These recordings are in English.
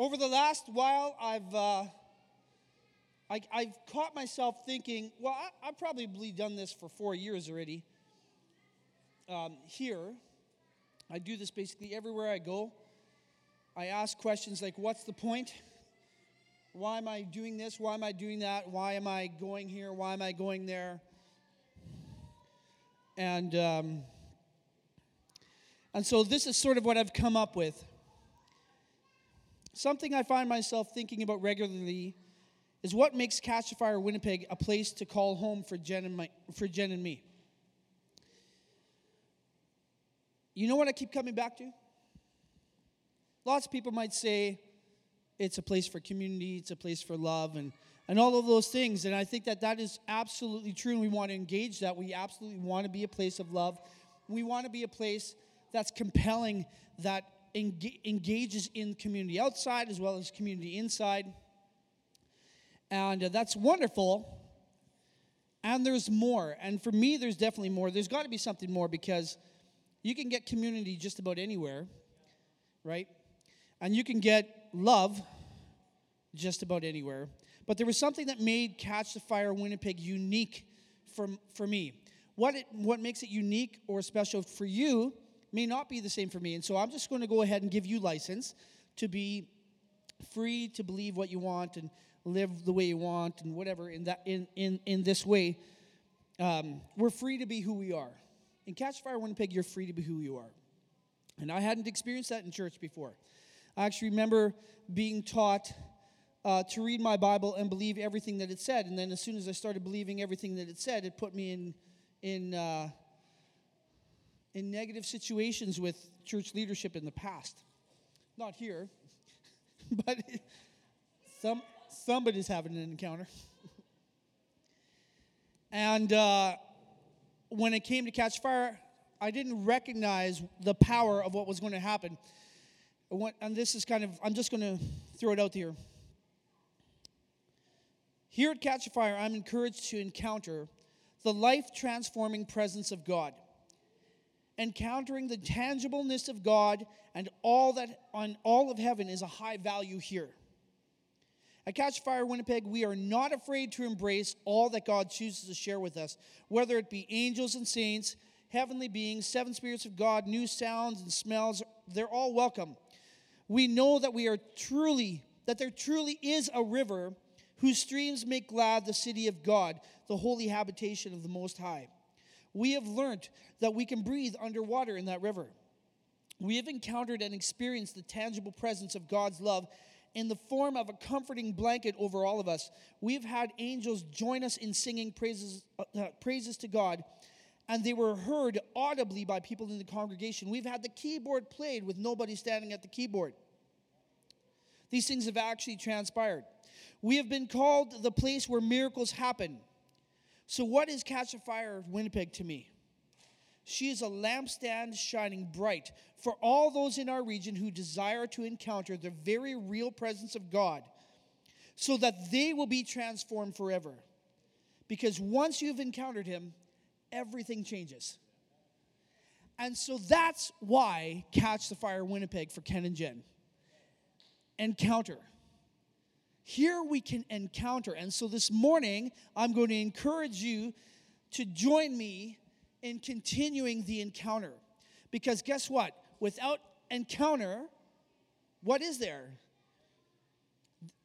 Over the last while, I've, uh, I, I've caught myself thinking, well, I, I've probably done this for four years already. Um, here, I do this basically everywhere I go. I ask questions like, what's the point? Why am I doing this? Why am I doing that? Why am I going here? Why am I going there? And, um, and so this is sort of what I've come up with. Something I find myself thinking about regularly is what makes Catch the Fire Winnipeg a place to call home for Jen and, my, for Jen and me. You know what I keep coming back to? Lots of people might say it's a place for community, it's a place for love, and, and all of those things. And I think that that is absolutely true, and we want to engage that. We absolutely want to be a place of love. We want to be a place that's compelling, that engages in community outside as well as community inside. And uh, that's wonderful. And there's more. And for me, there's definitely more. There's got to be something more because you can get community just about anywhere, right? And you can get love just about anywhere. But there was something that made Catch the Fire Winnipeg unique for, for me. What, it, what makes it unique or special for you may not be the same for me. And so I'm just going to go ahead and give you license to be free to believe what you want and live the way you want and whatever in that in in, in this way. Um, we're free to be who we are. In Catch Fire Winnipeg, you're free to be who you are. And I hadn't experienced that in church before. I actually remember being taught uh, to read my Bible and believe everything that it said. And then as soon as I started believing everything that it said, it put me in in uh, in negative situations with church leadership in the past. Not here, but some, somebody's having an encounter. and uh, when it came to catch fire, I didn't recognize the power of what was going to happen. And this is kind of, I'm just going to throw it out here. Here at Catch a Fire, I'm encouraged to encounter the life transforming presence of God encountering the tangibleness of God and all that on all of heaven is a high value here. At Catch Fire Winnipeg, we are not afraid to embrace all that God chooses to share with us, whether it be angels and saints, heavenly beings, seven spirits of God, new sounds and smells, they're all welcome. We know that we are truly, that there truly is a river whose streams make glad the city of God, the holy habitation of the Most High we have learned that we can breathe underwater in that river. We have encountered and experienced the tangible presence of God's love in the form of a comforting blanket over all of us. We've had angels join us in singing praises, uh, uh, praises to God, and they were heard audibly by people in the congregation. We've had the keyboard played with nobody standing at the keyboard. These things have actually transpired. We have been called the place where miracles happen. So, what is Catch a Fire Winnipeg to me? She is a lampstand shining bright for all those in our region who desire to encounter the very real presence of God so that they will be transformed forever. Because once you've encountered Him, everything changes. And so that's why Catch the Fire Winnipeg for Ken and Jen. Encounter here we can encounter. And so this morning, I'm going to encourage you to join me in continuing the encounter. Because guess what? Without encounter, what is there?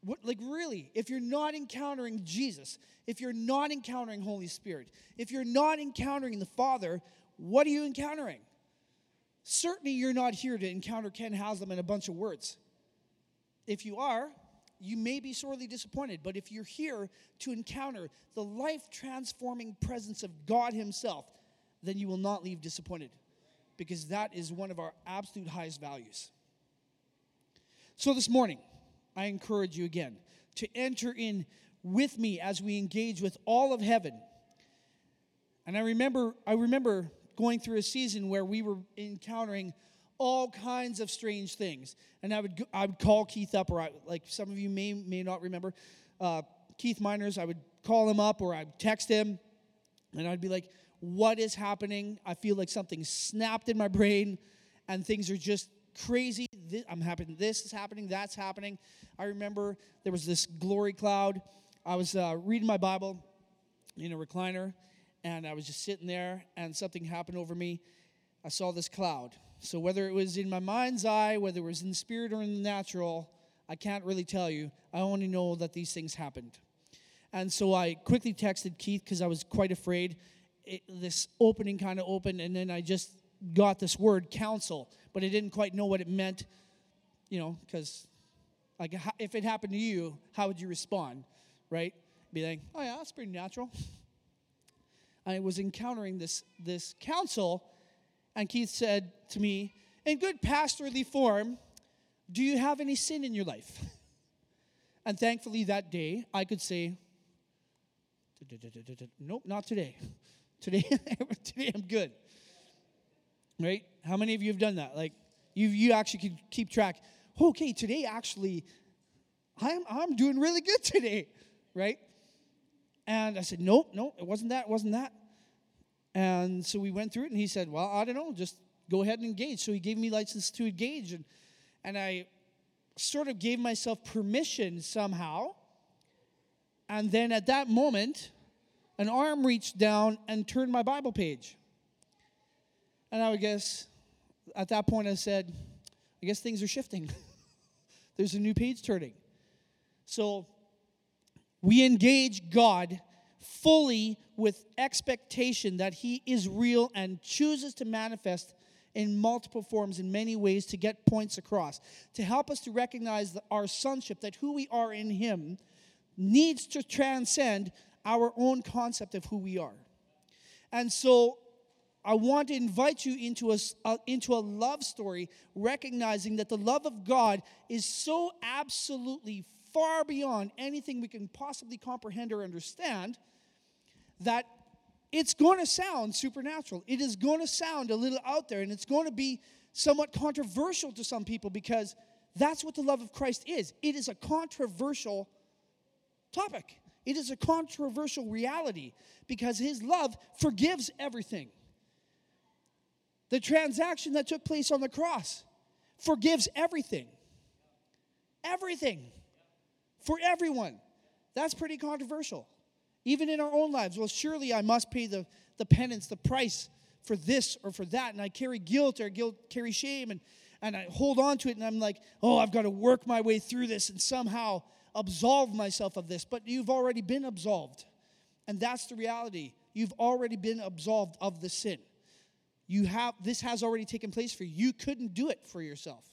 What, like, really, if you're not encountering Jesus, if you're not encountering Holy Spirit, if you're not encountering the Father, what are you encountering? Certainly, you're not here to encounter Ken Haslam in a bunch of words. If you are, you may be sorely disappointed, but if you're here to encounter the life transforming presence of God Himself, then you will not leave disappointed because that is one of our absolute highest values. So this morning, I encourage you again to enter in with me as we engage with all of heaven. And I remember I remember going through a season where we were encountering all kinds of strange things. And I would, I would call Keith up, or I, like some of you may, may not remember, uh, Keith Miners, I would call him up or I'd text him, and I'd be like, What is happening? I feel like something snapped in my brain, and things are just crazy. This, I'm happening. This is happening. That's happening. I remember there was this glory cloud. I was uh, reading my Bible in a recliner, and I was just sitting there, and something happened over me. I saw this cloud. So whether it was in my mind's eye, whether it was in the spirit or in the natural, I can't really tell you. I only know that these things happened. And so I quickly texted Keith because I was quite afraid. It, this opening kind of opened, and then I just got this word counsel, but I didn't quite know what it meant, you know, because like if it happened to you, how would you respond, right? Be like, oh yeah, that's pretty natural. I was encountering this this counsel, and Keith said to me, in good pastorly form, do you have any sin in your life? And thankfully that day I could say, nope, not today. Today, today I'm good. Right? How many of you have done that? Like, you you actually can keep track. Okay, today actually, I'm I'm doing really good today, right? And I said, nope, nope, it wasn't that, it wasn't that. And so we went through it, and he said, well, I don't know, just go ahead and engage. So he gave me license to engage, and and I sort of gave myself permission somehow. And then at that moment, an arm reached down and turned my Bible page. And I would guess at that point I said, I guess things are shifting. There's a new page turning. So we engage God fully with expectation that He is real and chooses to manifest in multiple forms in many ways to get points across, to help us to recognize our sonship, that who we are in Him needs to transcend our own concept of who we are. And so I want to invite you into a, into a love story, recognizing that the love of God is so absolutely far beyond anything we can possibly comprehend or understand that it's going to sound supernatural. It is going to sound a little out there, and it's going to be somewhat controversial to some people because that's what the love of Christ is. It is a controversial topic. It is a controversial reality because his love forgives everything. The transaction that took place on the cross forgives everything. Everything. For everyone. That's pretty controversial. Even in our own lives. Well, surely I must pay the, the penance, the price for this or for that. And I carry guilt or guilt, carry shame, and, and I hold on to it, and I'm like, oh, I've got to work my way through this and somehow absolve myself of this, but you've already been absolved. And that's the reality. You've already been absolved of the sin. You have this has already taken place for you. You couldn't do it for yourself.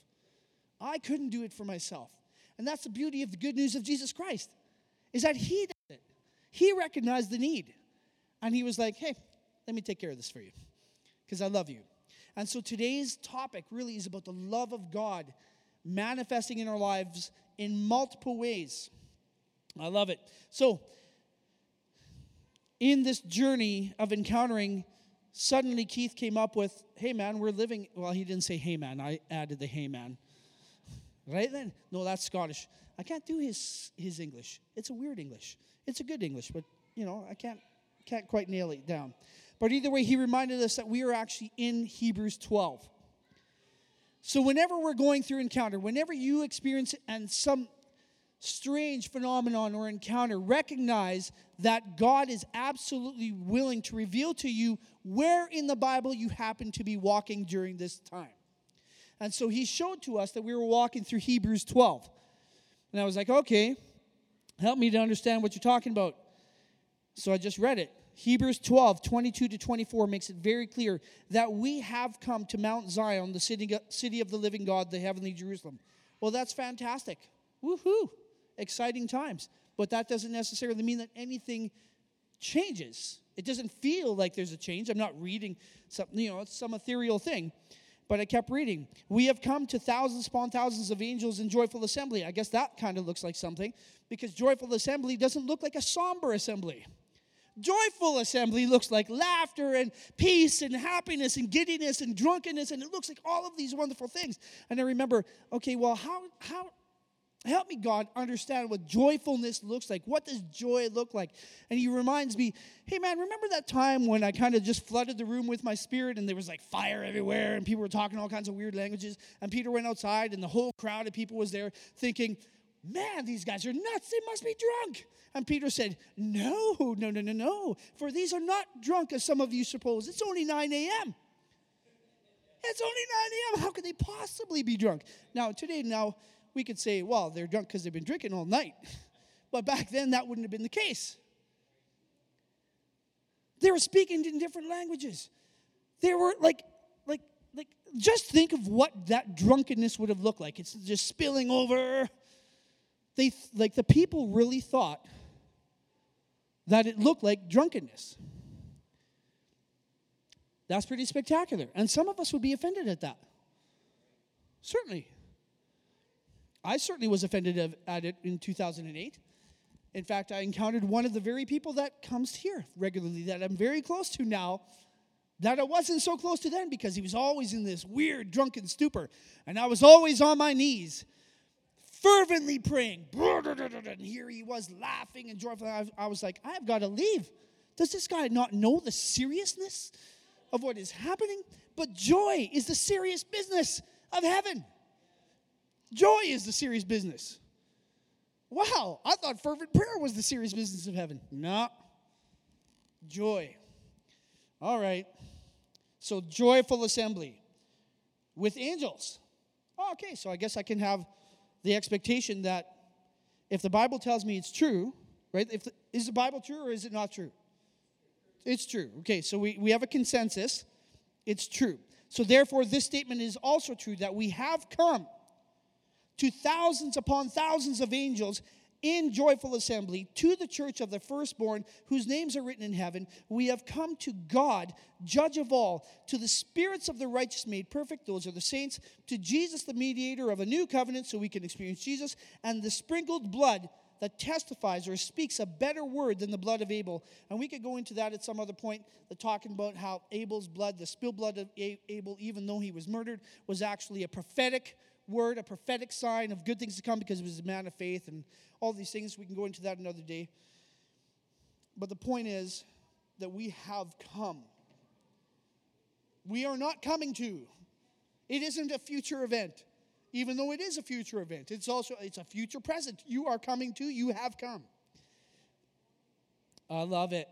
I couldn't do it for myself. And that's the beauty of the good news of Jesus Christ. Is that he. He recognized the need. And he was like, "Hey, let me take care of this for you because I love you." And so today's topic really is about the love of God manifesting in our lives in multiple ways. I love it. So, in this journey of encountering, suddenly Keith came up with, hey man, we're living. Well, he didn't say hey man, I added the hey man. Right then? No, that's Scottish. I can't do his, his English. It's a weird English. It's a good English, but you know, I can't, can't quite nail it down. But either way, he reminded us that we are actually in Hebrews 12. So, whenever we're going through encounter, whenever you experience and some strange phenomenon or encounter, recognize that God is absolutely willing to reveal to you where in the Bible you happen to be walking during this time. And so he showed to us that we were walking through Hebrews 12. And I was like, okay, help me to understand what you're talking about. So I just read it. Hebrews 12, 22 to 24 makes it very clear that we have come to Mount Zion, the city, city of the living God, the heavenly Jerusalem. Well, that's fantastic. Woohoo! Exciting times. But that doesn't necessarily mean that anything changes. It doesn't feel like there's a change. I'm not reading something, you know, it's some ethereal thing. But I kept reading. We have come to thousands upon thousands of angels in joyful assembly. I guess that kind of looks like something because joyful assembly doesn't look like a somber assembly. Joyful assembly looks like laughter and peace and happiness and giddiness and drunkenness, and it looks like all of these wonderful things. And I remember, okay, well, how, how, Help me, God, understand what joyfulness looks like. What does joy look like? And he reminds me, hey, man, remember that time when I kind of just flooded the room with my spirit and there was like fire everywhere and people were talking all kinds of weird languages? And Peter went outside and the whole crowd of people was there thinking, man, these guys are nuts. They must be drunk. And Peter said, no, no, no, no, no. For these are not drunk as some of you suppose. It's only 9 a.m. It's only 9 a.m. How could they possibly be drunk? Now, today, now, we could say, well, they're drunk because they've been drinking all night. But back then, that wouldn't have been the case. They were speaking in different languages. They were like, like, like, just think of what that drunkenness would have looked like. It's just spilling over. They, like, the people really thought that it looked like drunkenness. That's pretty spectacular. And some of us would be offended at that. Certainly. I certainly was offended at it in 2008. In fact, I encountered one of the very people that comes here regularly that I'm very close to now that I wasn't so close to then because he was always in this weird drunken stupor. And I was always on my knees, fervently praying. And here he was laughing and joyful. I was like, I've got to leave. Does this guy not know the seriousness of what is happening? But joy is the serious business of heaven. Joy is the serious business. Wow, I thought fervent prayer was the serious business of heaven. No. Joy. All right. So, joyful assembly with angels. Oh, okay, so I guess I can have the expectation that if the Bible tells me it's true, right? If the, is the Bible true or is it not true? It's true. Okay, so we, we have a consensus. It's true. So, therefore, this statement is also true that we have come to thousands upon thousands of angels in joyful assembly to the church of the firstborn whose names are written in heaven we have come to god judge of all to the spirits of the righteous made perfect. Those are the saints. To jesus the mediator of a new covenant so we can experience jesus. And the sprinkled blood that testifies or speaks a better word than the blood of abel. And we could go into that at some other point the talking about how abel's blood the spilled blood of abel even though he was murdered was actually a prophetic word, a prophetic sign of good things to come because he was a man of faith and all these things. We can go into that another day. But the point is that we have come. We are not coming to. It isn't a future event. Even though it is a future event, it's also it's a future present. You are coming to, you have come. I love it.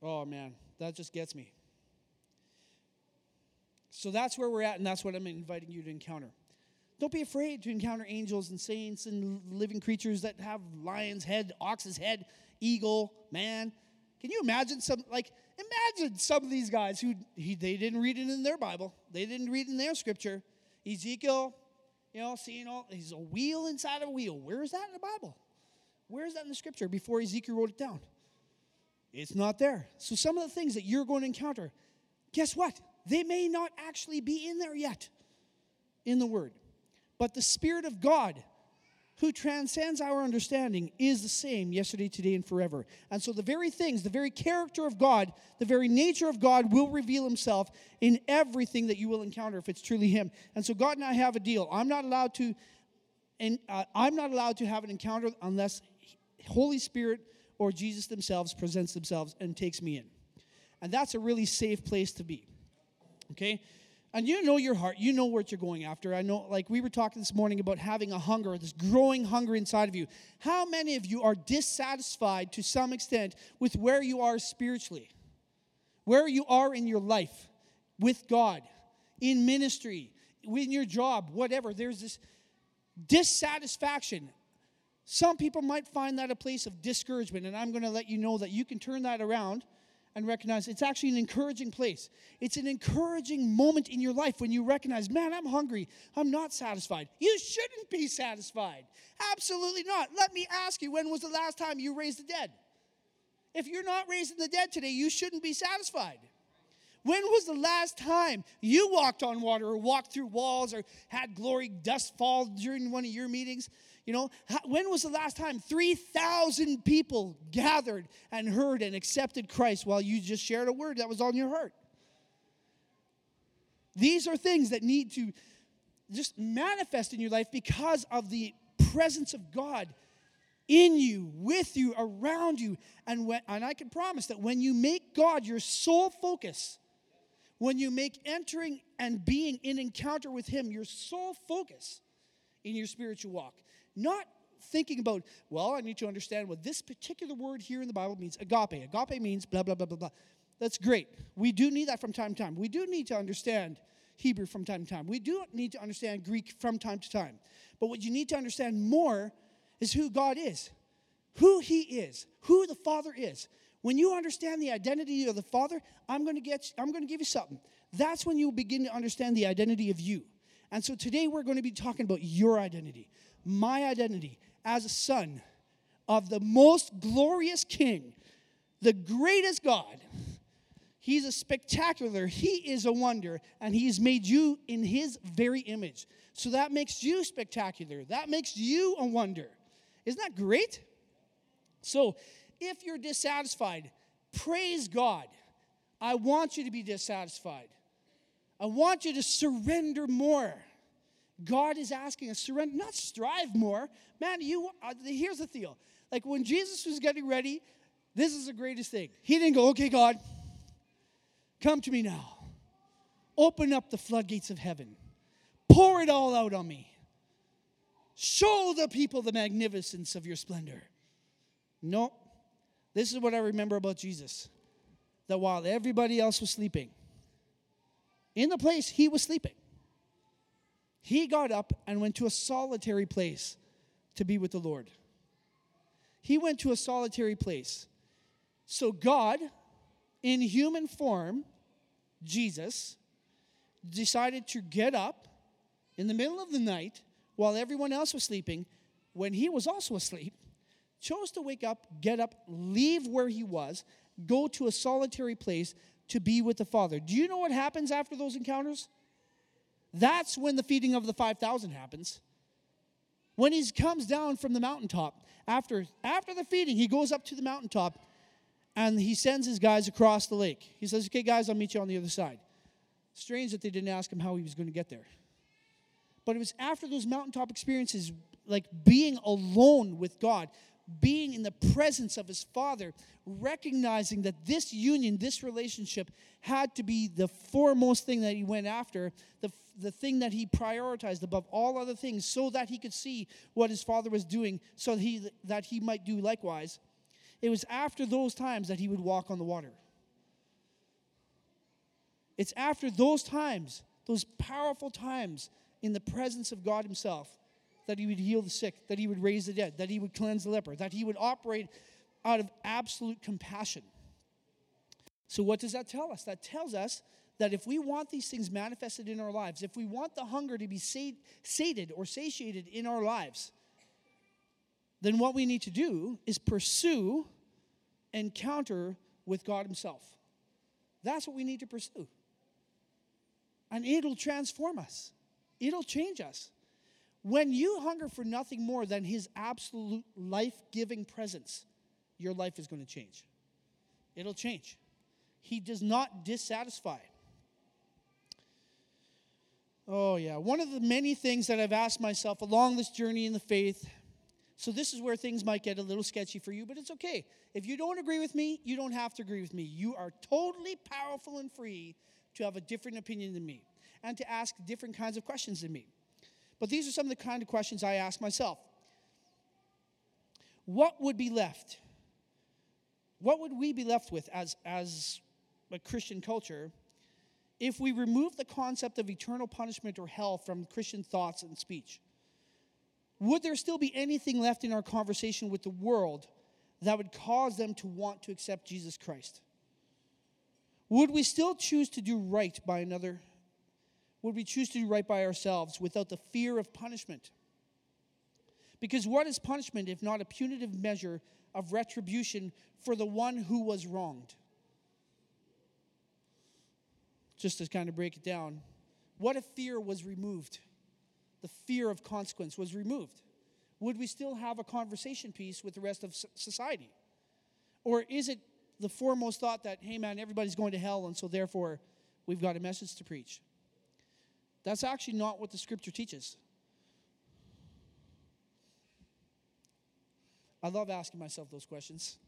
Oh man, that just gets me. So that's where we're at, and that's what I'm inviting you to encounter. Don't be afraid to encounter angels and saints and living creatures that have lion's head, ox's head, eagle, man. Can you imagine some, like, imagine some of these guys who he, they didn't read it in their Bible, they didn't read it in their scripture. Ezekiel, you know, seeing all, he's a wheel inside of a wheel. Where is that in the Bible? Where is that in the scripture before Ezekiel wrote it down? It's not there. So some of the things that you're going to encounter, guess what? They may not actually be in there yet in the Word. But the Spirit of God, who transcends our understanding, is the same yesterday, today, and forever. And so the very things, the very character of God, the very nature of God will reveal Himself in everything that you will encounter if it's truly Him. And so God and I have a deal. I'm not allowed to, and uh, I'm not allowed to have an encounter unless Holy Spirit or Jesus themselves presents themselves and takes me in. And that's a really safe place to be. Okay? And you know your heart. You know what you're going after. I know, like we were talking this morning about having a hunger, this growing hunger inside of you. How many of you are dissatisfied to some extent with where you are spiritually? Where you are in your life with God, in ministry, in your job, whatever. There's this dissatisfaction. Some people might find that a place of discouragement, and I'm going to let you know that you can turn that around and recognize it's actually an encouraging place. It's an encouraging moment in your life when you recognize, man, I'm hungry. I'm not satisfied. You shouldn't be satisfied. Absolutely not. Let me ask you, when was the last time you raised the dead? If you're not raising the dead today, you shouldn't be satisfied. When was the last time you walked on water or walked through walls or had glory dust fall during one of your meetings? You know, when was the last time 3,000 people gathered and heard and accepted Christ while you just shared a word that was on your heart? These are things that need to just manifest in your life because of the presence of God in you, with you, around you. And, when, and I can promise that when you make God your sole focus, when you make entering and being in encounter with Him your sole focus in your spiritual walk, not thinking about, well, I need to understand what this particular word here in the Bible means agape. Agape means blah, blah, blah, blah, blah. That's great. We do need that from time to time. We do need to understand Hebrew from time to time. We do need to understand Greek from time to time. But what you need to understand more is who God is, who He is, who the Father is. When you understand the identity of the Father, I'm going to get I'm going to give you something. That's when you begin to understand the identity of you. And so today we're going to be talking about your identity, my identity as a son of the most glorious king, the greatest God. He's a spectacular, he is a wonder, and he's made you in his very image. So that makes you spectacular. That makes you a wonder. Isn't that great? So, if you're dissatisfied, praise God. I want you to be dissatisfied. I want you to surrender more. God is asking us to surrender, not strive more. Man, you uh, here's the deal. Like when Jesus was getting ready, this is the greatest thing. He didn't go, "Okay, God, come to me now. Open up the floodgates of heaven. Pour it all out on me. Show the people the magnificence of your splendor. No. This is what I remember about Jesus that while everybody else was sleeping, in the place he was sleeping, he got up and went to a solitary place to be with the Lord. He went to a solitary place. So God, in human form, Jesus, decided to get up in the middle of the night while everyone else was sleeping, when he was also asleep, chose to wake up, get up, leave where he was, go to a solitary place to be with the Father. Do you know what happens after those encounters? That's when the feeding of the 5,000 happens. When he comes down from the mountaintop, after, after the feeding, he goes up to the mountaintop and he sends his guys across the lake. He says, Okay, guys, I'll meet you on the other side. Strange that they didn't ask him how he was going to get there. But it was after those mountaintop experiences, like being alone with God, being in the presence of his Father, recognizing that this union, this relationship, had to be the foremost thing that he went after, the, the thing that he prioritized above all other things, so that he could see what his Father was doing, so that he, that he might do likewise. It was after those times that he would walk on the water. It's after those times, those powerful times, in the presence of God Himself that He would heal the sick, that He would raise the dead, that He would cleanse the leper, that He would operate out of absolute compassion. So, what does that tell us? That tells us that if we want these things manifested in our lives, if we want the hunger to be sated or satiated in our lives, then what we need to do is pursue encounter with God Himself. That's what we need to pursue. And it'll transform us it'll change us. When you hunger for nothing more than His absolute life giving presence, your life is going to change. It'll change. He does not dissatisfy. Oh, yeah. One of the many things that I've asked myself along this journey in the faith. So, this is where things might get a little sketchy for you, but it's okay. If you don't agree with me, you don't have to agree with me. You are totally powerful and free to have a different opinion than me and to ask different kinds of questions than me. But these are some of the kind of questions I ask myself. What would be left? What would we be left with as, as a Christian culture if we remove the concept of eternal punishment or hell from Christian thoughts and speech? Would there still be anything left in our conversation with the world that would cause them to want to accept Jesus Christ? Would we still choose to do right by another would we choose to do right by ourselves without the fear of punishment? Because what is punishment if not a punitive measure of retribution for the one who was wronged? Just to kind of break it down, what if fear was removed? The fear of consequence was removed. Would we still have a conversation piece with the rest of society? Or is it the foremost thought that, hey man, everybody's going to hell, and so therefore we've got a message to preach? That's actually not what the scripture teaches. I love asking myself those questions.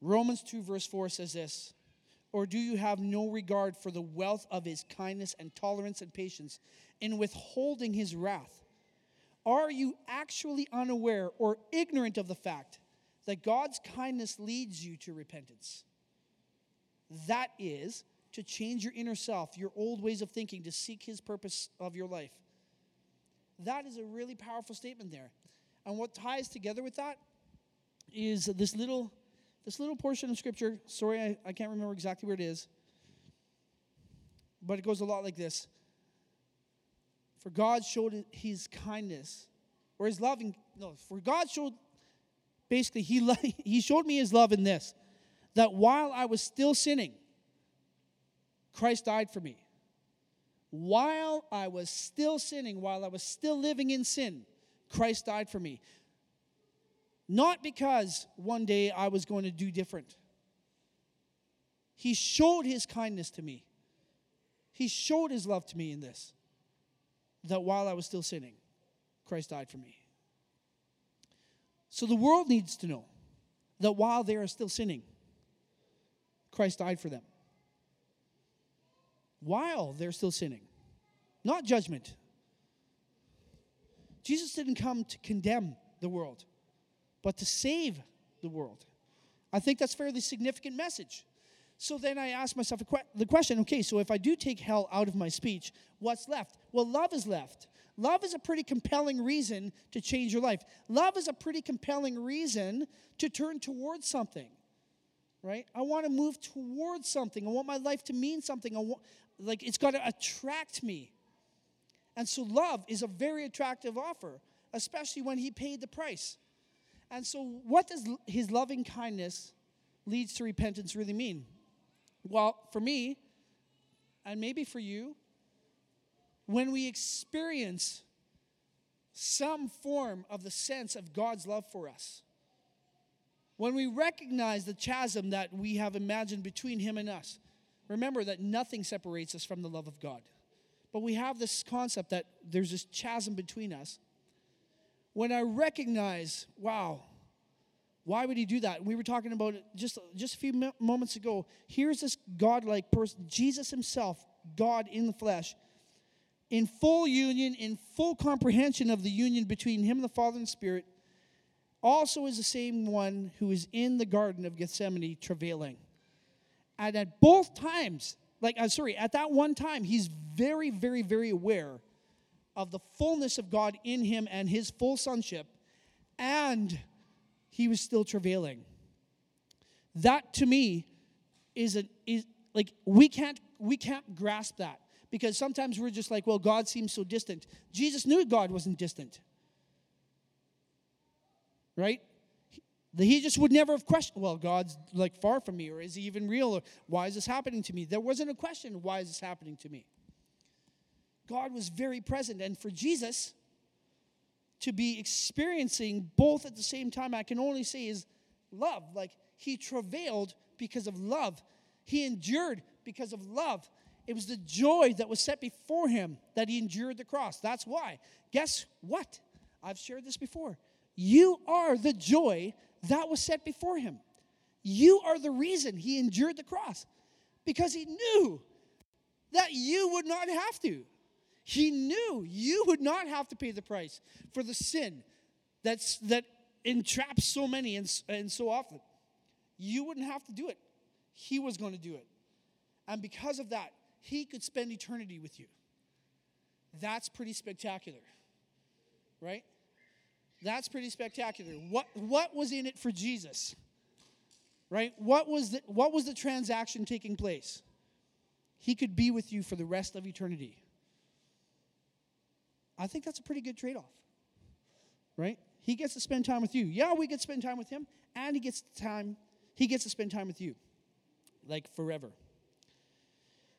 Romans 2, verse 4 says this Or do you have no regard for the wealth of his kindness and tolerance and patience in withholding his wrath? Are you actually unaware or ignorant of the fact that God's kindness leads you to repentance? That is, to change your inner self, your old ways of thinking, to seek his purpose of your life. That is a really powerful statement there. And what ties together with that is this little this little portion of scripture. Sorry, I, I can't remember exactly where it is. But it goes a lot like this. For God showed his kindness, or his loving, no, for God showed, basically, he, he showed me his love in this that while I was still sinning, Christ died for me. While I was still sinning, while I was still living in sin, Christ died for me. Not because one day I was going to do different. He showed his kindness to me. He showed his love to me in this that while I was still sinning, Christ died for me. So the world needs to know that while they are still sinning, Christ died for them. While they're still sinning, not judgment. Jesus didn't come to condemn the world, but to save the world. I think that's a fairly significant message. So then I ask myself the question okay, so if I do take hell out of my speech, what's left? Well, love is left. Love is a pretty compelling reason to change your life. Love is a pretty compelling reason to turn towards something, right? I want to move towards something. I want my life to mean something. I want, like, it's got to attract me. And so, love is a very attractive offer, especially when He paid the price. And so, what does his loving kindness leads to repentance really mean? Well, for me, and maybe for you, when we experience some form of the sense of God's love for us, when we recognize the chasm that we have imagined between Him and us, remember that nothing separates us from the love of God. But we have this concept that there's this chasm between us when I recognize, wow, why would he do that? We were talking about it just, just a few moments ago. Here's this God-like person, Jesus himself, God in the flesh, in full union, in full comprehension of the union between him and the Father and Spirit, also is the same one who is in the Garden of Gethsemane travailing. And at both times, like, uh, sorry, at that one time, he's very, very, very aware of the fullness of God in him and his full sonship, and he was still travailing. That to me is a is like we can't we can't grasp that because sometimes we're just like, well, God seems so distant. Jesus knew God wasn't distant. Right? He just would never have questioned, well, God's like far from me, or is he even real, or why is this happening to me? There wasn't a question, why is this happening to me? God was very present. And for Jesus to be experiencing both at the same time, I can only say is love. Like he travailed because of love, he endured because of love. It was the joy that was set before him that he endured the cross. That's why. Guess what? I've shared this before. You are the joy that was set before him. You are the reason he endured the cross because he knew that you would not have to. He knew you would not have to pay the price for the sin that's, that entraps so many and, and so often. You wouldn't have to do it. He was going to do it. And because of that, he could spend eternity with you. That's pretty spectacular, right? That's pretty spectacular. What, what was in it for Jesus? Right? What was, the, what was the transaction taking place? He could be with you for the rest of eternity. I think that's a pretty good trade off. Right? He gets to spend time with you. Yeah, we get to spend time with him, and he gets time, he gets to spend time with you. Like forever.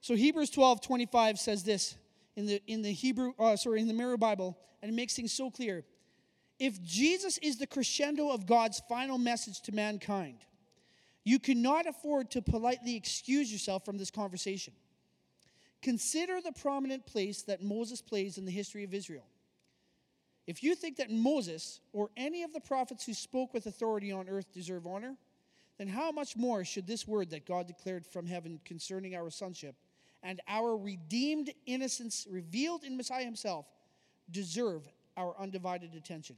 So Hebrews 12, 25 says this in the in the Hebrew, uh, sorry, in the Mirror Bible, and it makes things so clear. If Jesus is the crescendo of God's final message to mankind, you cannot afford to politely excuse yourself from this conversation. consider the prominent place that Moses plays in the history of Israel. If you think that Moses or any of the prophets who spoke with authority on earth deserve honor, then how much more should this word that God declared from heaven concerning our sonship and our redeemed innocence revealed in Messiah himself deserve our undivided attention?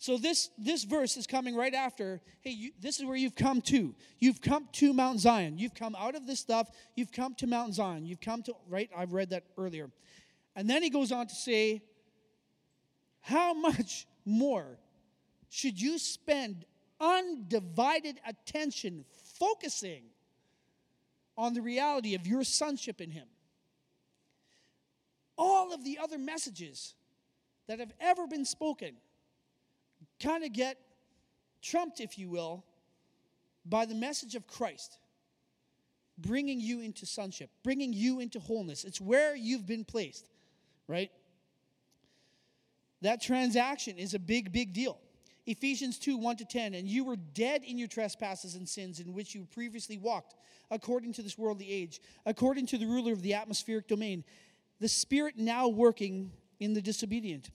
So this this verse is coming right after. Hey, you, this is where you've come to. You've come to Mount Zion. You've come out of this stuff. You've come to Mount Zion. You've come to right. I've read that earlier, and then he goes on to say, how much more should you spend undivided attention focusing on the reality of your sonship in him? All of the other messages that have ever been spoken kind of get trumped, if you will, by the message of Christ, bringing you into sonship, bringing you into wholeness. It's where you've been placed, right? That transaction is a big, big deal. Ephesians 2 1 to 10. And you were dead in your trespasses and sins in which you previously walked, according to this worldly age, according to the ruler of the atmospheric domain, the spirit now working in the disobedient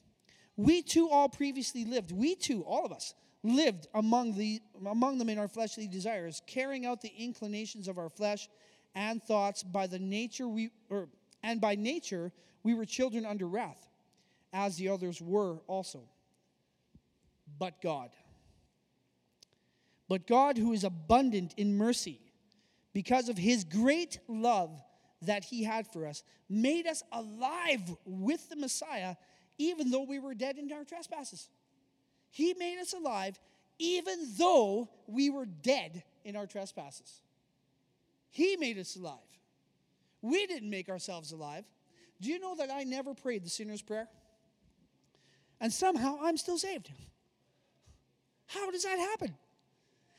we too all previously lived, we too, all of us, lived among, the, among them in our fleshly desires, carrying out the inclinations of our flesh and thoughts by the nature we or and by nature we were children under wrath, as the others were also. But God. But God, who is abundant in mercy, because of his great love that he had for us, made us alive with the Messiah even though we were dead in our trespasses. He made us alive even though we were dead in our trespasses. He made us alive. We didn't make ourselves alive. Do you know that I never prayed the sinner's prayer? And somehow I'm still saved. How does that happen?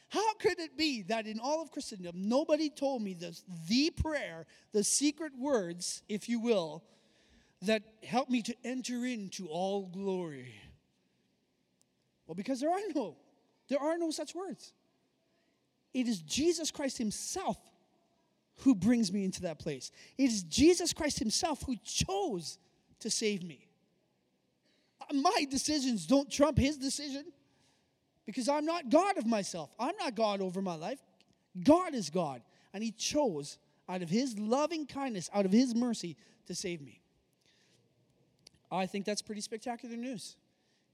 How could it be that in all of Christendom, nobody told me this, the prayer, the secret words, if you will, that help me to enter into all glory? Well, because there are no, there are no such words. It is Jesus Christ Himself who brings me into that place. It is Jesus Christ Himself who chose to save me. Uh, my decisions don't trump His decision because I'm not God of myself. I'm not God over my life. God is God. And He chose out of His loving kindness, out of His mercy, to save me. I think that's pretty spectacular news.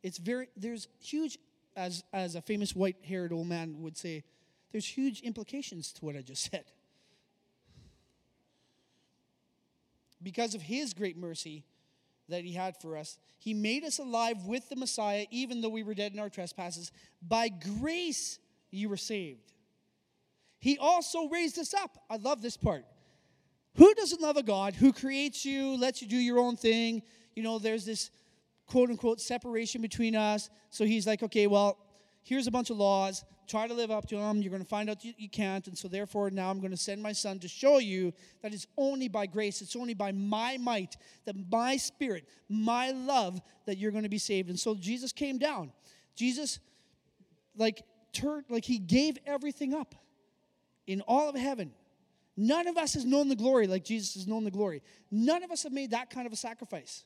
It's very, there's huge, as, as a famous white haired old man would say, there's huge implications to what I just said. Because of his great mercy that he had for us, he made us alive with the Messiah, even though we were dead in our trespasses. By grace, you were saved. He also raised us up. I love this part. Who doesn't love a God who creates you, lets you do your own thing, you know, there's this quote unquote separation between us. So he's like, okay, well, here's a bunch of laws. Try to live up to them. You're going to find out you, you can't. And so, therefore, now I'm going to send my son to show you that it's only by grace, it's only by my might, that my spirit, my love, that you're going to be saved. And so, Jesus came down. Jesus, like, turned, like, he gave everything up in all of heaven. None of us has known the glory like Jesus has known the glory. None of us have made that kind of a sacrifice.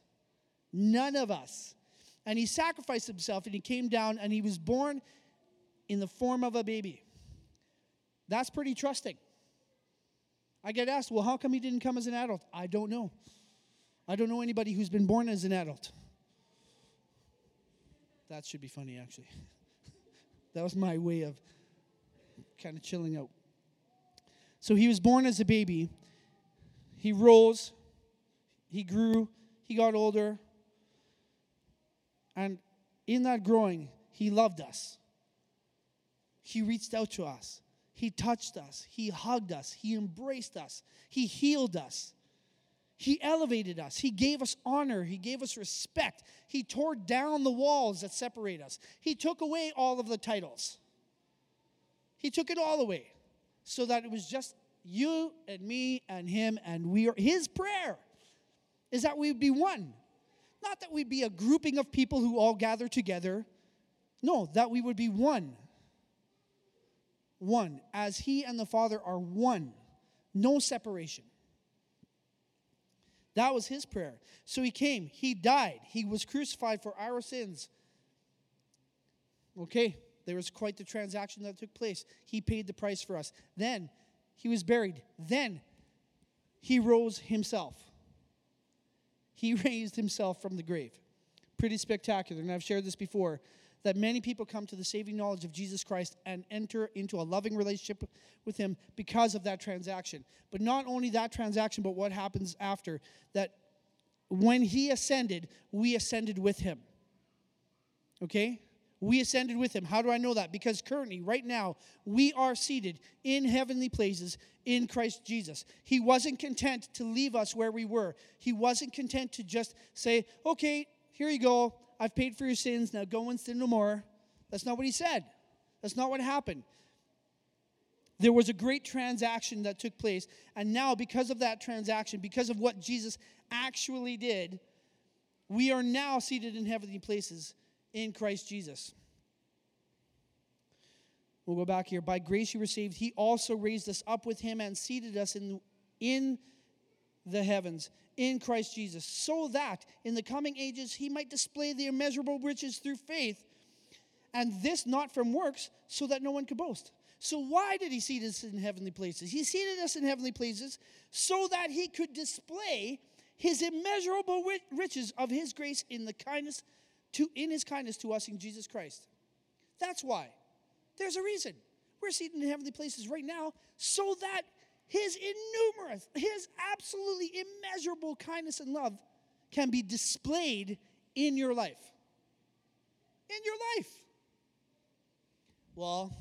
None of us. And he sacrificed himself and he came down and he was born in the form of a baby. That's pretty trusting. I get asked, well, how come he didn't come as an adult? I don't know. I don't know anybody who's been born as an adult. That should be funny, actually. that was my way of kind of chilling out. So he was born as a baby. He rose, he grew, he got older, and in that growing, He loved us. He reached out to us. He touched us. He hugged us. He embraced us. He healed us. He elevated us. He gave us honor. He gave us respect. He tore down the walls that separate us. He took away all of the titles. He took it all away so that it was just you and me and him and we are his prayer is that we would be one not that we'd be a grouping of people who all gather together. No, that we would be one. One. As He and the Father are one. No separation. That was his prayer. So he came, he died, he was crucified for our sins. Okay, there was quite the transaction that took place. He paid the price for us. Then he was buried. Then he rose himself. He raised himself from the grave. Pretty spectacular. And I've shared this before that many people come to the saving knowledge of Jesus Christ and enter into a loving relationship with him because of that transaction. But not only that transaction, but what happens after that when he ascended, we ascended with him. Okay? We ascended with him. How do I know that? Because currently, right now, we are seated in heavenly places in Christ Jesus. He wasn't content to leave us where we were. He wasn't content to just say, okay, here you go. I've paid for your sins. Now go and sin no more. That's not what he said. That's not what happened. There was a great transaction that took place. And now, because of that transaction, because of what Jesus actually did, we are now seated in heavenly places in Christ Jesus. We'll go back here. By grace you received, he also raised us up with him and seated us in, in the heavens in Christ Jesus, so that in the coming ages he might display the immeasurable riches through faith, and this not from works, so that no one could boast. So, why did he seat us in heavenly places? He seated us in heavenly places so that he could display his immeasurable riches of his grace in the kindness to in his kindness to us in Jesus Christ. That's why. There's a reason. We're seated in heavenly places right now so that his innumerable, his absolutely immeasurable kindness and love can be displayed in your life. In your life. Well,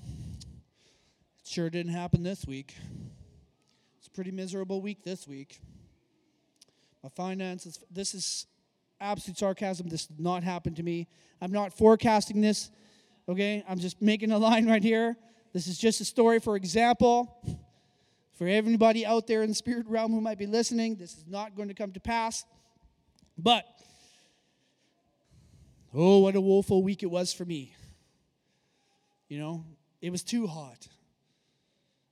it sure didn't happen this week. It's a pretty miserable week this week. My finances, this is absolute sarcasm. This did not happen to me. I'm not forecasting this, okay? I'm just making a line right here. This is just a story for example. For everybody out there in the spirit realm who might be listening, this is not going to come to pass. But, oh, what a woeful week it was for me. You know, it was too hot.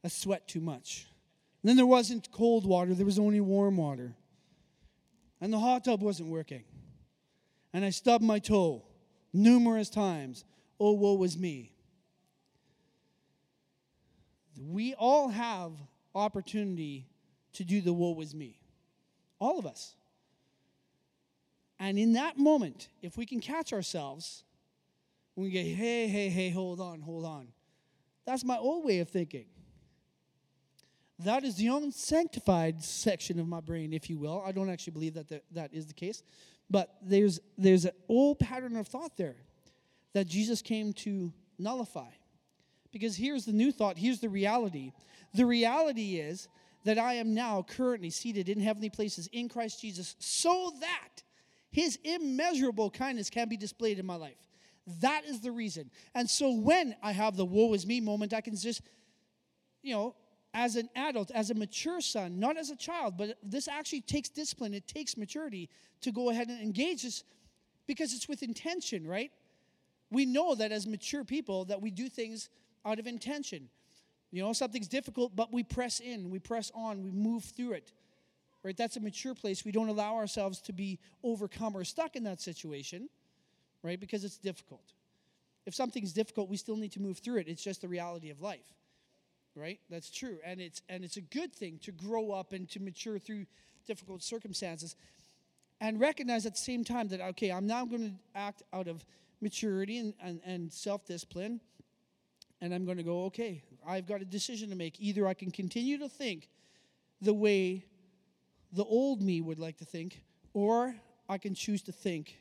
I sweat too much. And then there wasn't cold water, there was only warm water. And the hot tub wasn't working. And I stubbed my toe numerous times. Oh, woe was me. We all have opportunity to do the woe was me. All of us. And in that moment, if we can catch ourselves, when we get, hey, hey, hey, hold on, hold on. That's my old way of thinking. That is the unsanctified section of my brain, if you will. I don't actually believe that that, that is the case. But there's, there's an old pattern of thought there that Jesus came to nullify. Because here's the new thought, here's the reality the reality is that I am now currently seated in heavenly places in Christ Jesus so that his immeasurable kindness can be displayed in my life. That is the reason. And so when I have the woe is me moment, I can just, you know, as an adult, as a mature son, not as a child, but this actually takes discipline, it takes maturity to go ahead and engage this because it's with intention, right? We know that as mature people that we do things out of intention. You know, something's difficult, but we press in, we press on, we move through it. Right? That's a mature place. We don't allow ourselves to be overcome or stuck in that situation, right? Because it's difficult. If something's difficult, we still need to move through it. It's just the reality of life. Right? That's true. And it's and it's a good thing to grow up and to mature through difficult circumstances and recognize at the same time that okay, I'm now going to act out of maturity and, and, and self-discipline and I'm going to go, okay, I've got a decision to make. Either I can continue to think the way the old me would like to think, or I can choose to think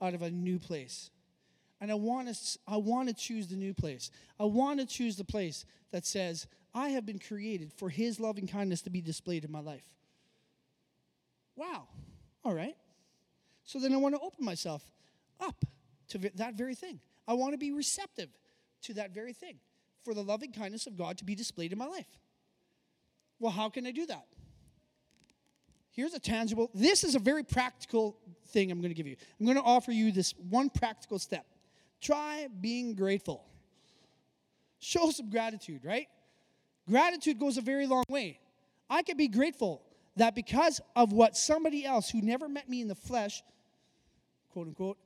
out of a new place. And I want to I want to choose the new place. I want to choose the place that says, I have been created for his loving kindness to be displayed in my life. Wow. All right. So then I want to open myself up to that very thing. I want to be receptive to that very thing for the loving kindness of God to be displayed in my life. Well, how can I do that? Here's a tangible, this is a very practical thing I'm going to give you. I'm going to offer you this one practical step. Try being grateful. Show some gratitude, right? Gratitude goes a very long way. I can be grateful that because of what somebody else who never met me in the flesh, quote unquote,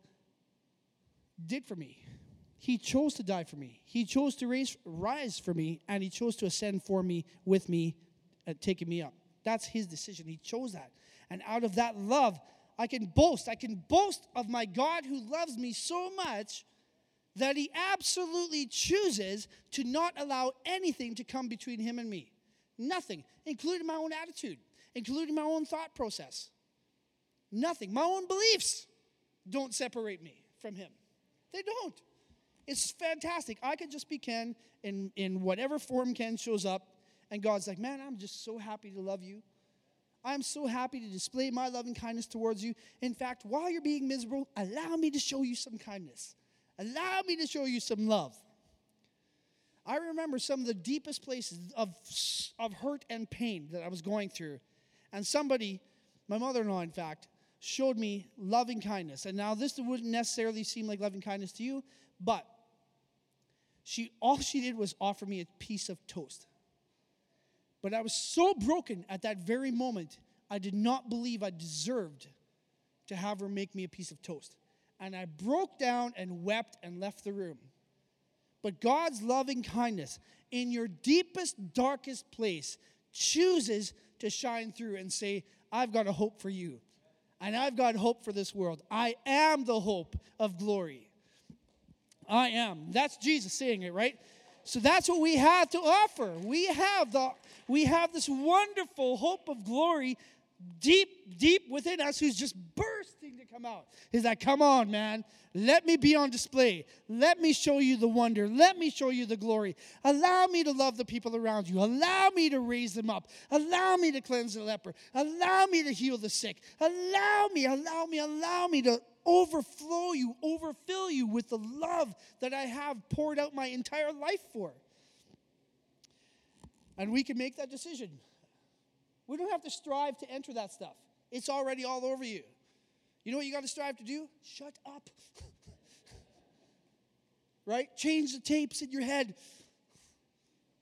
did for me. He chose to die for me. He chose to raise, rise for me, and he chose to ascend for me, with me, uh, taking me up. That's his decision. He chose that. And out of that love, I can boast. I can boast of my God who loves me so much that he absolutely chooses to not allow anything to come between him and me. Nothing, including my own attitude, including my own thought process. Nothing. My own beliefs don't separate me from him. They don't. It's fantastic. I can just be Ken in, in whatever form Ken shows up, and God's like, man, I'm just so happy to love you. I'm so happy to display my loving kindness towards you. In fact, while you're being miserable, allow me to show you some kindness. Allow me to show you some love. I remember some of the deepest places of, of hurt and pain that I was going through. And somebody, my mother in law, in fact, showed me loving kindness. And now this wouldn't necessarily seem like loving kindness to you, but she all she did was offer me a piece of toast. But I was so broken at that very moment, I did not believe I deserved to have her make me a piece of toast. And I broke down and wept and left the room. But God's loving kindness in your deepest, darkest place chooses to shine through and say, I've got a hope for you. And I've got hope for this world. I am the hope of glory. I am. That's Jesus saying it, right? So that's what we have to offer. We have the we have this wonderful hope of glory deep, deep within us who's just bursting to come out. He's like, come on, man. Let me be on display. Let me show you the wonder. Let me show you the glory. Allow me to love the people around you. Allow me to raise them up. Allow me to cleanse the leper. Allow me to heal the sick. Allow me, allow me, allow me to overflow you, overfill you with the love that I have poured out my entire life for. And we can make that decision. We don't have to strive to enter that stuff, it's already all over you. You know what you got to strive to do? Shut up. right? Change the tapes in your head.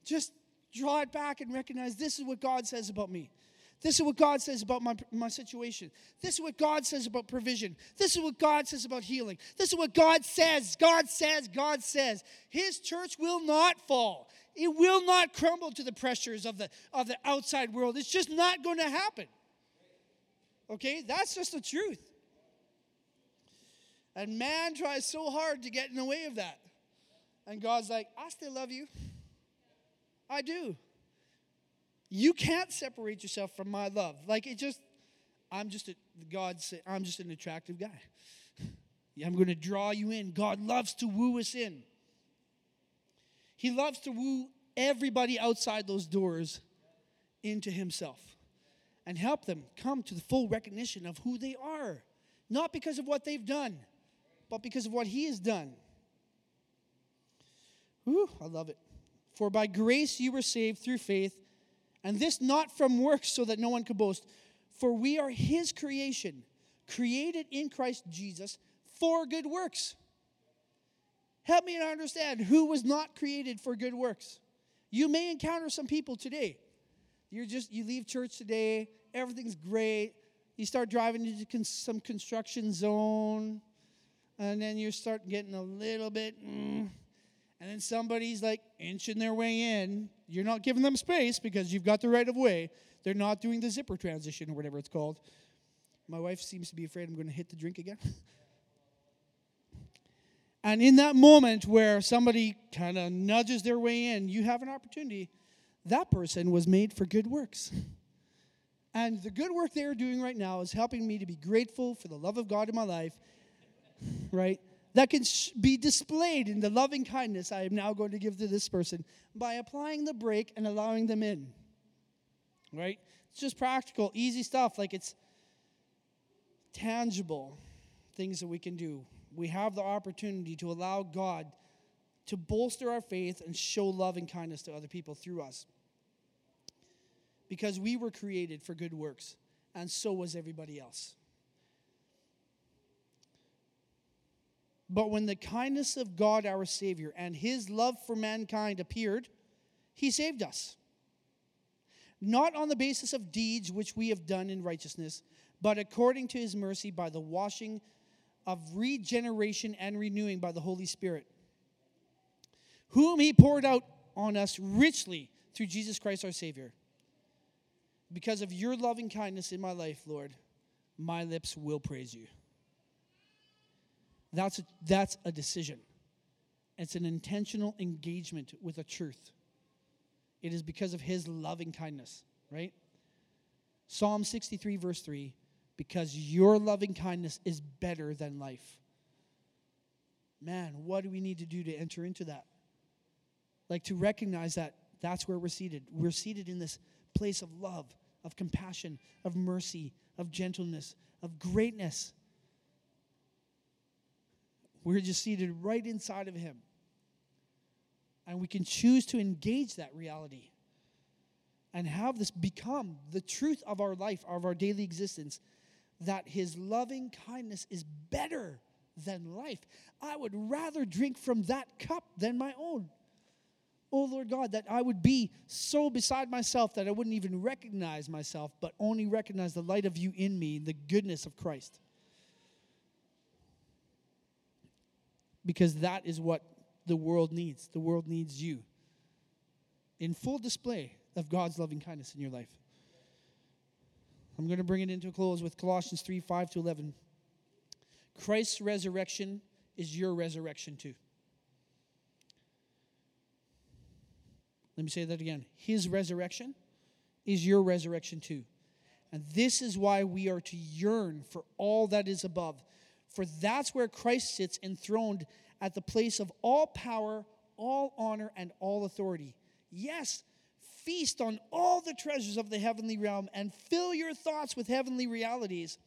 Just draw it back and recognize this is what God says about me. This is what God says about my, my situation. This is what God says about provision. This is what God says about healing. This is what God says. God says, God says. His church will not fall. It will not crumble to the pressures of the, of the outside world. It's just not going to happen. Okay? That's just the truth. And man tries so hard to get in the way of that. And God's like, I still love you. I do. You can't separate yourself from my love. Like it just, I'm just a, God I'm just an attractive guy. I'm going to draw you in. God loves to woo us in. He loves to woo everybody outside those doors into Himself and help them come to the full recognition of who they are, not because of what they've done, but because of what He has done. Ooh, I love it. For by grace you were saved through faith and this not from works so that no one could boast. For we are his creation, created in Christ Jesus for good works. Help me to understand who was not created for good works. You may encounter some people today. You're just you leave church today, everything's great. You start driving into con- some construction zone, and then you start getting a little bit. Mm, and then somebody's like inching their way in. You're not giving them space because you've got the right of way. They're not doing the zipper transition or whatever it's called. My wife seems to be afraid I'm going to hit the drink again. and in that moment where somebody kind of nudges their way in, you have an opportunity. That person was made for good works. And the good work they're doing right now is helping me to be grateful for the love of God in my life, right? that can be displayed in the loving kindness I am now going to give to this person by applying the brake and allowing them in. Right? It's just practical, easy stuff. Like it's tangible things that we can do. We have the opportunity to allow God to bolster our faith and show love and kindness to other people through us. Because we were created for good works, and so was everybody else. But when the kindness of God our Savior and his love for mankind appeared, he saved us. not on the basis of deeds which we have done in righteousness, but according to his mercy by the washing of regeneration and renewing by the Holy Spirit, whom he poured out on us richly through Jesus Christ our Savior. Because of your loving kindness in my life, Lord, my lips will praise you. That's a, that's a decision. It's an intentional engagement with a truth. It is because of his loving kindness, right? Psalm 63, verse 3 because your loving kindness is better than life. Man, what do we need to do to enter into that? Like to recognize that that's where we're seated. We're seated in this place of love, of compassion, of mercy, of gentleness, of greatness. We're just seated right inside of Him. And we can choose to engage that reality and have this become the truth of our life, of our daily existence, that his loving kindness is better than life. I would rather drink from that cup than my own. Oh Lord God, that I would be so beside myself that I wouldn't even recognize myself, but only recognize the light of you in me, the goodness of Christ. Because that is what the world needs. The world needs you in full display of God's loving kindness in your life. I'm going to bring it into a close with Colossians 3 5 to 11. Christ's resurrection is your resurrection too. Let me say that again. His resurrection is your resurrection too. And this is why we are to yearn for all that is above. For that's where Christ sits enthroned at the place of all power, all honor, and all authority. Yes, feast on all the treasures of the heavenly realm and fill your thoughts with heavenly realities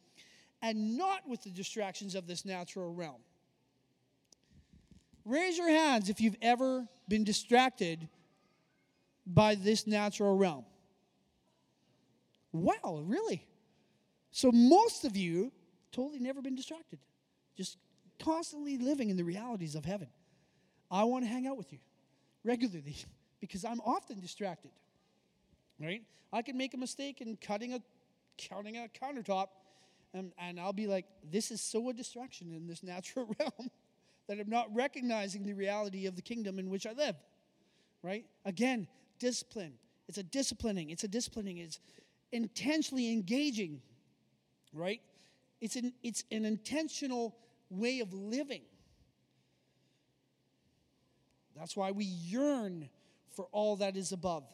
and not with the distractions of this natural realm. Raise your hands if you've ever been distracted by this natural realm. Wow, really? So most of you totally never been distracted. Just constantly living in the realities of heaven. I want to hang out with you regularly because I'm often distracted right? I can make a mistake in cutting a counting a countertop, and, and I'll be like, this is so a distraction in this natural realm that I'm not recognizing the reality of the kingdom in which I live, right? Again, discipline. It's a disciplining. It's a disciplining. It's intentionally engaging, right? It's an, it's an intentional way of living. That's why we yearn for all that is above.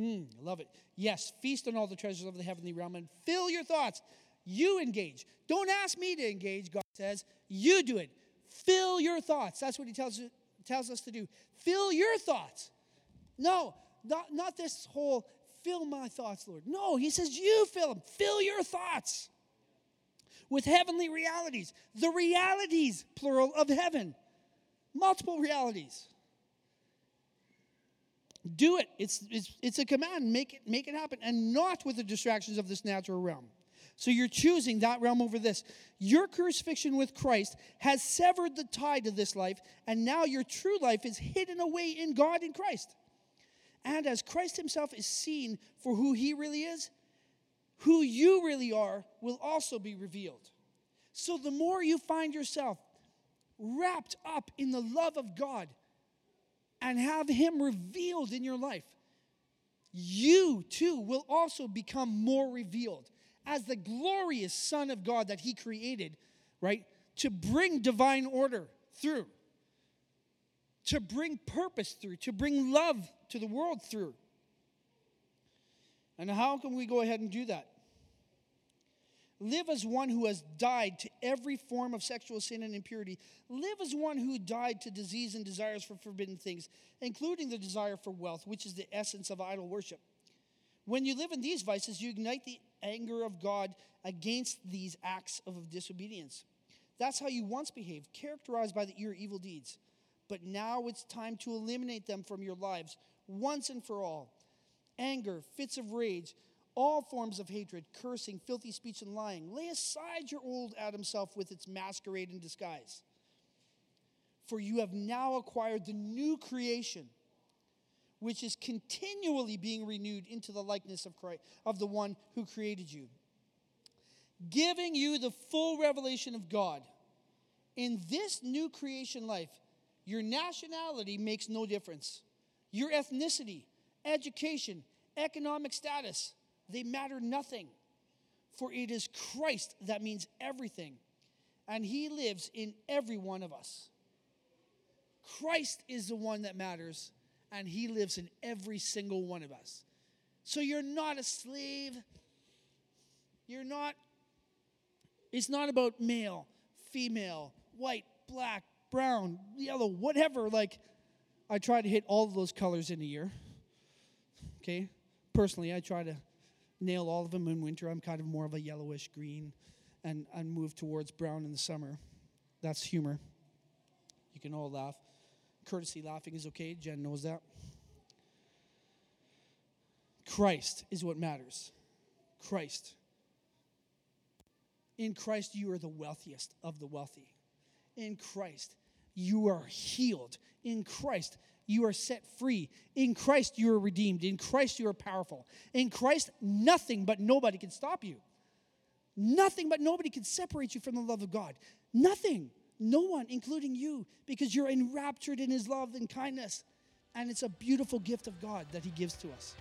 Mm, I love it. Yes, feast on all the treasures of the heavenly realm and fill your thoughts. You engage. Don't ask me to engage, God says. You do it. Fill your thoughts. That's what he tells, tells us to do. Fill your thoughts. No, not, not this whole fill my thoughts, Lord. No, he says you fill them. Fill your thoughts with heavenly realities. The realities, plural, of heaven. Multiple realities. Do it. It's, it's, it's a command. Make it, make it happen. And not with the distractions of this natural realm. So you're choosing that realm over this. Your crucifixion with Christ has severed the tie to this life, and now your true life is hidden away in God in Christ. And as Christ himself is seen for who he really is, who you really are will also be revealed. So the more you find yourself wrapped up in the love of God, and have Him revealed in your life, you too will also become more revealed as the glorious Son of God that He created, right? To bring divine order through, to bring purpose through, to bring love to the world through. And how can we go ahead and do that? Live as one who has died to every form of sexual sin and impurity. Live as one who died to disease and desires for forbidden things, including the desire for wealth, which is the essence of idol worship. When you live in these vices, you ignite the anger of God against these acts of disobedience. That's how you once behaved, characterized by the your evil deeds. But now it's time to eliminate them from your lives once and for all. Anger, fits of rage, all forms of hatred, cursing, filthy speech, and lying. Lay aside your old Adam self with its masquerade and disguise. For you have now acquired the new creation, which is continually being renewed into the likeness of Christ, of the one who created you. Giving you the full revelation of God. In this new creation life, your nationality makes no difference. Your ethnicity, education, economic status, they matter nothing. For it is Christ that means everything, and He lives in every one of us. Christ is the one that matters, and He lives in every single one of us. So you're not a slave. You're not, it's not about male, female, white, black, brown, yellow, whatever. Like, I try to hit all of those colors in a year. Okay? Personally, I try to nail all of them in winter. I'm kind of more of a yellowish green and, and move towards brown in the summer. That's humor. You can all laugh. Courtesy laughing is okay. Jen knows that. Christ is what matters. Christ. In Christ, you are the wealthiest of the wealthy. In Christ, you are healed. In Christ, you are set free. In Christ, you are redeemed. In Christ, you are powerful. In Christ, nothing but nobody can stop you. Nothing but nobody can separate you from the love of God. Nothing. No one, including you, because you're enraptured in his love and kindness. And it's a beautiful gift of God that he gives to us.